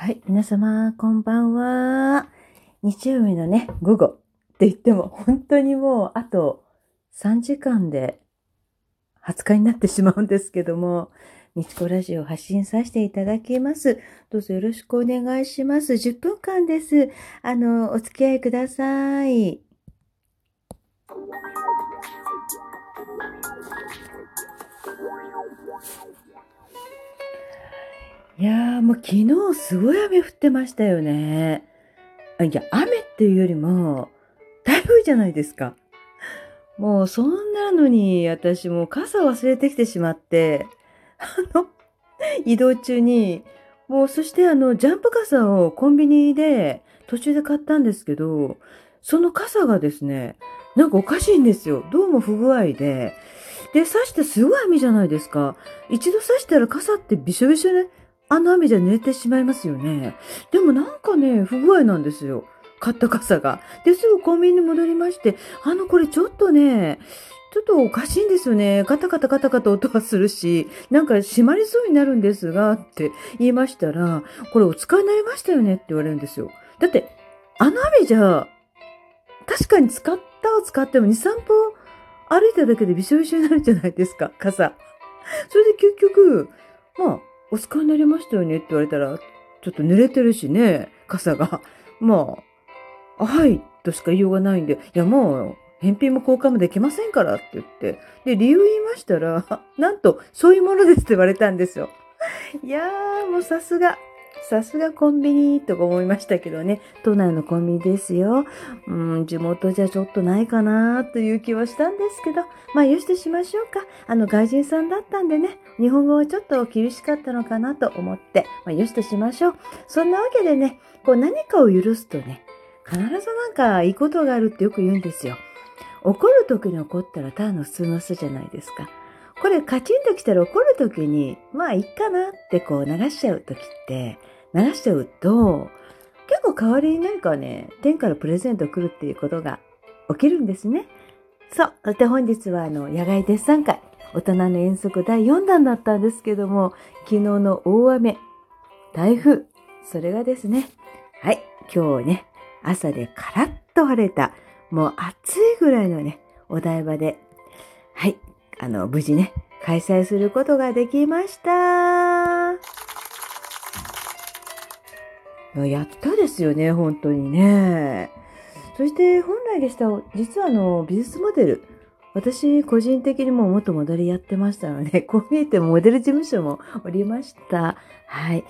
はい、皆様、こんばんは。日曜日のね、午後って言っても、本当にもう、あと3時間で20日になってしまうんですけども、みちこラジオを発信させていただきます。どうぞよろしくお願いします。10分間です。あの、お付き合いください。いやーもう昨日すごい雨降ってましたよね。いや、雨っていうよりも、台風じゃないですか。もうそんなのに私もう傘忘れてきてしまって、あの、移動中に、もうそしてあの、ジャンプ傘をコンビニで途中で買ったんですけど、その傘がですね、なんかおかしいんですよ。どうも不具合で。で、刺してすごい雨じゃないですか。一度刺したら傘ってびしょびしょね、あの雨じゃ濡れてしまいますよね。でもなんかね、不具合なんですよ。買った傘が。で、すぐコンビニに戻りまして、あの、これちょっとね、ちょっとおかしいんですよね。ガタガタガタガタ音がするし、なんか閉まりそうになるんですが、って言いましたら、これお使いになりましたよねって言われるんですよ。だって、あの雨じゃ、確かに使ったを使っても2、3歩歩いただけでびしょびしょになるじゃないですか、傘。それで結局、まあ、お使いになりましたよねって言われたら、ちょっと濡れてるしね、傘が。まあ、はい、としか言いようがないんで、いやもう、返品も交換もできませんからって言って。で、理由言いましたら、なんと、そういうものですって言われたんですよ。いやー、もうさすが。さすがコンビニとか思いましたけどね。都内のコンビニですよ。うん、地元じゃちょっとないかなという気はしたんですけど、まあ、よしとしましょうか。あの、外人さんだったんでね、日本語はちょっと厳しかったのかなと思って、まあ、よしとしましょう。そんなわけでね、こう何かを許すとね、必ずなんかいいことがあるってよく言うんですよ。怒る時に怒ったらただの普通の人じゃないですか。これカチンときたら怒る時に、まあいいかなってこう流しちゃう時って、流しちゃうと、結構代わりに何かね、天からプレゼント来るっていうことが起きるんですね。そう。そして本日はあの、野外デッサン会、大人の遠足第4弾だったんですけども、昨日の大雨、台風、それがですね、はい、今日ね、朝でカラッと晴れた、もう暑いぐらいのね、お台場で、はい、あの、無事ね、開催することができました。やったですよね、本当にね。そして本来でした、実はあの、美術モデル、私、個人的にも元モデルやってましたので、こう見えてもモデル事務所もおりました。はい。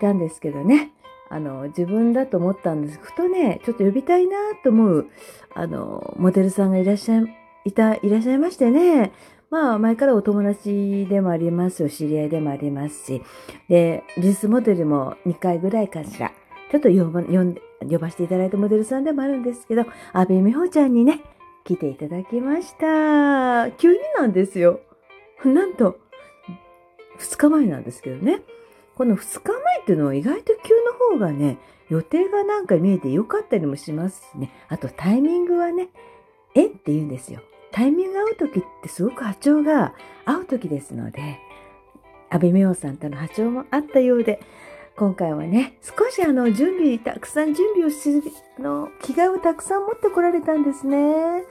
たんですけどね。あの、自分だと思ったんです。ふとね、ちょっと呼びたいなと思う、あの、モデルさんがいらっしゃい、いた、いらっしゃいましてね。まあ、前からお友達でもありますし、知り合いでもありますし。で、美術モデルも2回ぐらいかしら。ちょっと呼ば、呼、ばせていただいたモデルさんでもあるんですけど、安倍美穂ちゃんにね、来ていただきました。急になんですよ。なんと、2日前なんですけどね。この2日前っていうのは意外と急の方がね、予定がなんか見えてよかったりもしますしね。あとタイミングはね、え？って言うんですよ。タイミング合う時ってすごく波長が合う時ですので、安倍美穂さんとの波長もあったようで、今回はね、少しあの、準備、たくさん準備をし、あの、着替えをたくさん持ってこられたんですね。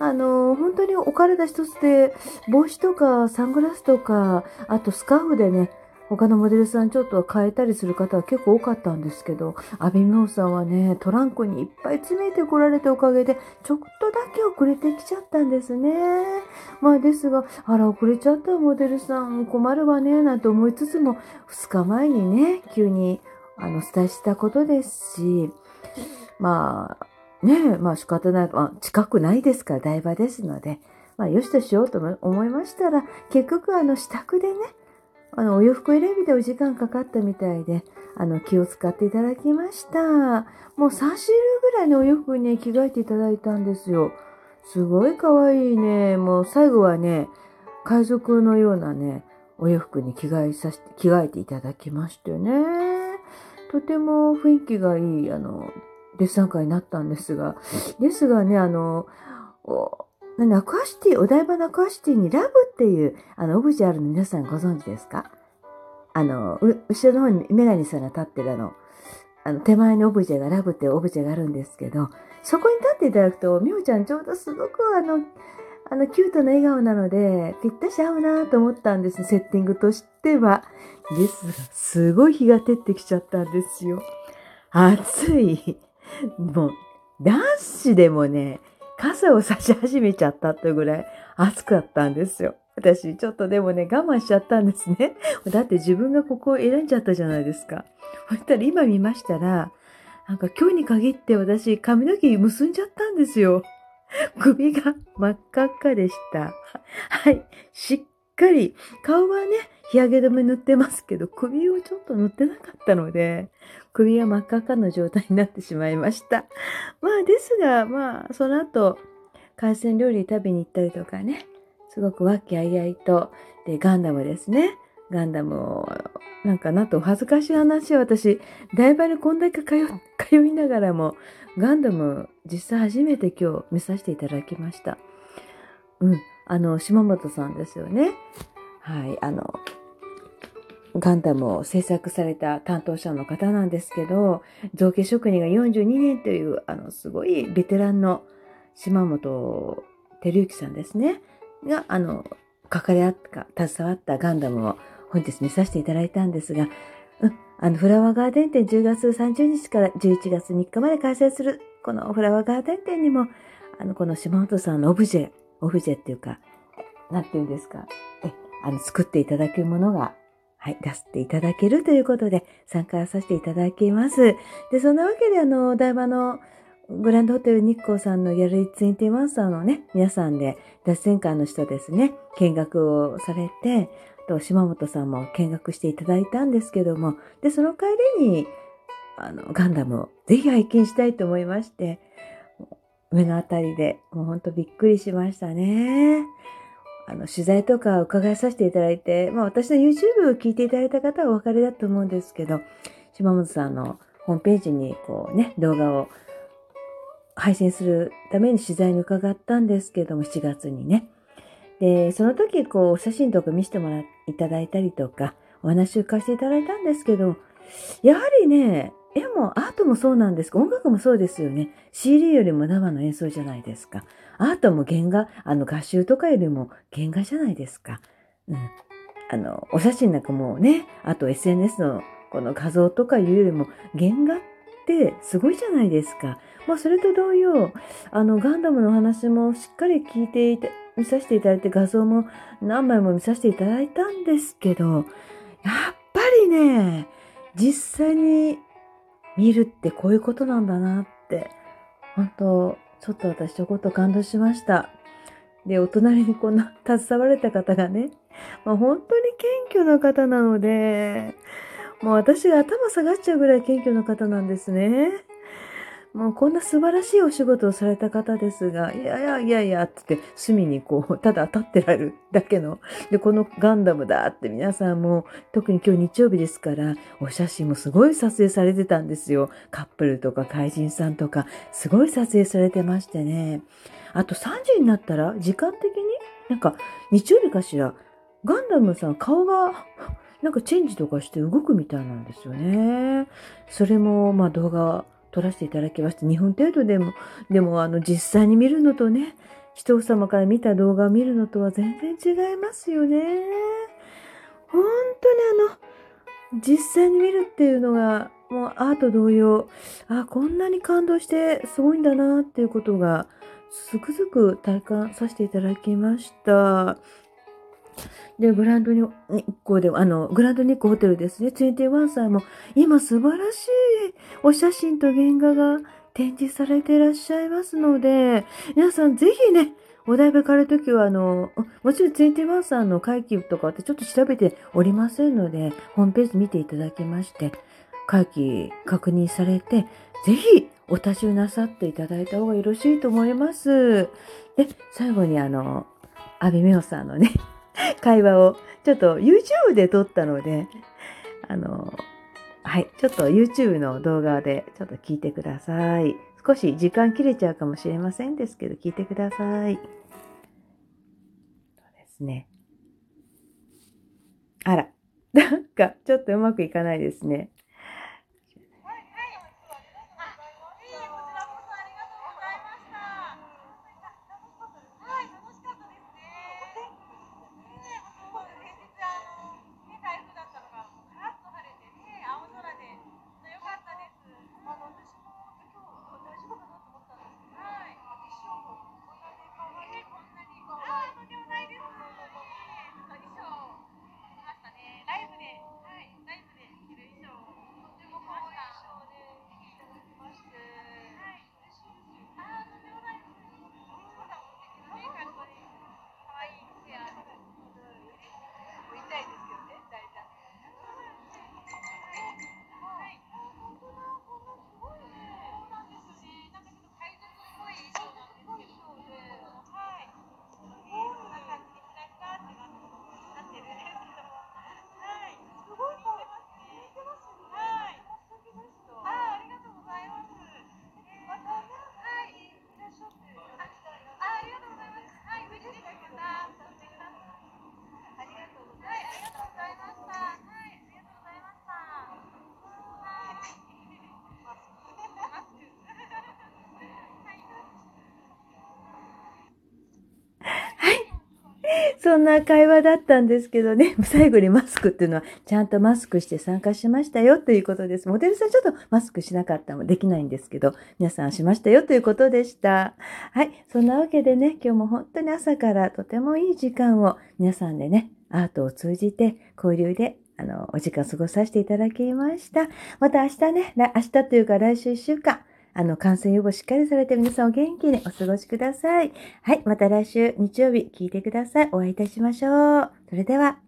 あの、本当にお体一つで、帽子とかサングラスとか、あとスカーフでね、他のモデルさんちょっと変えたりする方は結構多かったんですけど、アビミョウさんはね、トランクにいっぱい詰めてこられたおかげで、ちょっとだけ遅れてきちゃったんですね。まあですが、あら、遅れちゃったモデルさん困るわね、なんて思いつつも、2日前にね、急に、あの、お伝えしたことですし、まあ、ねまあ仕方ない、まあ、近くないですから、台場ですので、まあ、よしとしようと思いましたら、結局、あの、支度でね、あの、お洋服選びでお時間かかったみたいで、あの、気を使っていただきました。もう3種類ぐらいのお洋服にね、着替えていただいたんですよ。すごい可愛いね。もう最後はね、海賊のようなね、お洋服に着替えさせて、着替えていただきましてね。とても雰囲気がいい、あの、デッサン会になったんですが、ですがね、あの、何アクアシティ、お台場のアクアシティにラブっていう、あの、オブジェあるの皆さんご存知ですか？あの、後ろの方にメガネさんが立ってるあの、あの、手前にオブジェが、ラブっていうオブジェがあるんですけど、そこに立っていただくと、みほちゃんちょうどすごくあの、あの、キュートな笑顔なので、ぴったし合うなと思ったんです、セッティングとしては。ですが、すごい日が照ってきちゃったんですよ。暑い。もう、男子でもね、傘を差し始めちゃったってぐらい暑かったんですよ。私、ちょっとでもね、我慢しちゃったんですね。だって自分がここを選んじゃったじゃないですか。そしたら今見ましたら、なんか今日に限って私、髪の毛結んじゃったんですよ。首が真っ赤っかでした。はい。しっかり、顔はね、日焼け止め塗ってますけど、首をちょっと塗ってなかったので、首は真っ赤っかの状態になってしまいました。まあですが、まあ、その後、海鮮料理食べに行ったりとかね、すごく和気あいあいと、で、ガンダムですね。ガンダムを、なんかなと、恥ずかしい話は私、台場にこんだけ通通いながらも、ガンダム、実際初めて今日見させていただきました。うん。あの、島本さんですよね。はい。あの、ガンダムを制作された担当者の方なんですけど、造形職人が42年という、あの、すごいベテランの島本照之さんですね。が、あの、書かれあった、携わったガンダムを本日見させていただいたんですが、うん、あの、フラワーガーデン展10月30日から11月3日まで開催する、このフラワーガーデン展にも、あの、この島本さんのオブジェ、オブジェっていうか、なんて言うんですか、え、あの、作っていただくものが、はい、出していただけるということで、参加させていただきます。で、そんなわけで、あの、台場のグランドホテル日光さんのやるツインティワンさんのね、皆さんで脱線館の人ですね、見学をされて、と島本さんも見学していただいたんですけども、で、その帰りに、あの、ガンダムをぜひ拝見したいと思いまして、目のあたりで、もうほんとびっくりしましたね。あの、取材とか伺いさせていただいて、まあ私の YouTube を聞いていただいた方はお分かりだと思うんですけど、島本さんのホームページにこうね、動画を配信するために取材に伺ったんですけども、7月にね。で、その時、こう、写真とか見せてもらいただいたりとか、お話を聞かせていただいたんですけど、やはりね、絵もアートもそうなんですけど音楽もそうですよね。CD よりも生の演奏じゃないですか。アートも原画、あの画集とかよりも原画じゃないですか。うん。あの、お写真なんかもね、あと SNS のこの画像とかいうよりも原画ってすごいじゃないですか。まあそれと同様、あのガンダムの話もしっかり聞いていて、見させていただいて画像も何枚も見させていただいたんですけど、やっぱりね、実際に見るってこういうことなんだなって、本当ちょっと私ちょこっと感動しました。で、お隣にこんな携われた方がね、まあ、本当に謙虚な方なので、もう私が頭下がっちゃうぐらい謙虚な方なんですね。もうこんな素晴らしいお仕事をされた方ですが、いやいやいやいやってって隅にこう、ただ立ってられるだけの。で、このガンダムだって皆さんも、特に今日日曜日ですから、お写真もすごい撮影されてたんですよ。カップルとか怪人さんとか、すごい撮影されてましてね。あと3時になったら、時間的に、なんか日曜日かしら、ガンダムさん顔が、なんかチェンジとかして動くみたいなんですよね。それも、まあ動画撮らせていただきまして、2分程度でも、でもあの実際に見るのとね、人様から見た動画を見るのとは全然違いますよね。本当にあの、実際に見るっていうのが、もうアート同様、あ、こんなに感動してすごいんだなっていうことが、つくづく体感させていただきました。で、グランド日光で、あの、グランド日光ホテルですね、21歳も、今素晴らしいお写真と原画が展示されていらっしゃいますので、皆さんぜひね、お台場からるときは、あの、もちろん21さんの会期とかってちょっと調べておりませんので、ホームページ見ていただきまして、会期確認されて、ぜひお立ちなさっていただいた方がよろしいと思います。で、最後にあの、阿部美穂さんのね、会話をちょっと YouTube で撮ったので、あの、はい、ちょっと YouTube の動画でちょっと聞いてください。少し時間切れちゃうかもしれませんですけど、聞いてください。そうですね。あら、なんか、ちょっとうまくいかないですね。そんな会話だったんですけどね、最後にマスクっていうのは、ちゃんとマスクして参加しましたよということです。モデルさんちょっとマスクしなかったのできないんですけど、皆さんしましたよということでした。はい。そんなわけでね、今日も本当に朝からとてもいい時間を皆さんでね、アートを通じて交流であの、お時間過ごさせていただきました。また明日ね、明日というか来週1週間、あの、感染予防しっかりされて皆さんお元気にお過ごしください。はい。また来週日曜日聞いてください。お会いいたしましょう。それでは。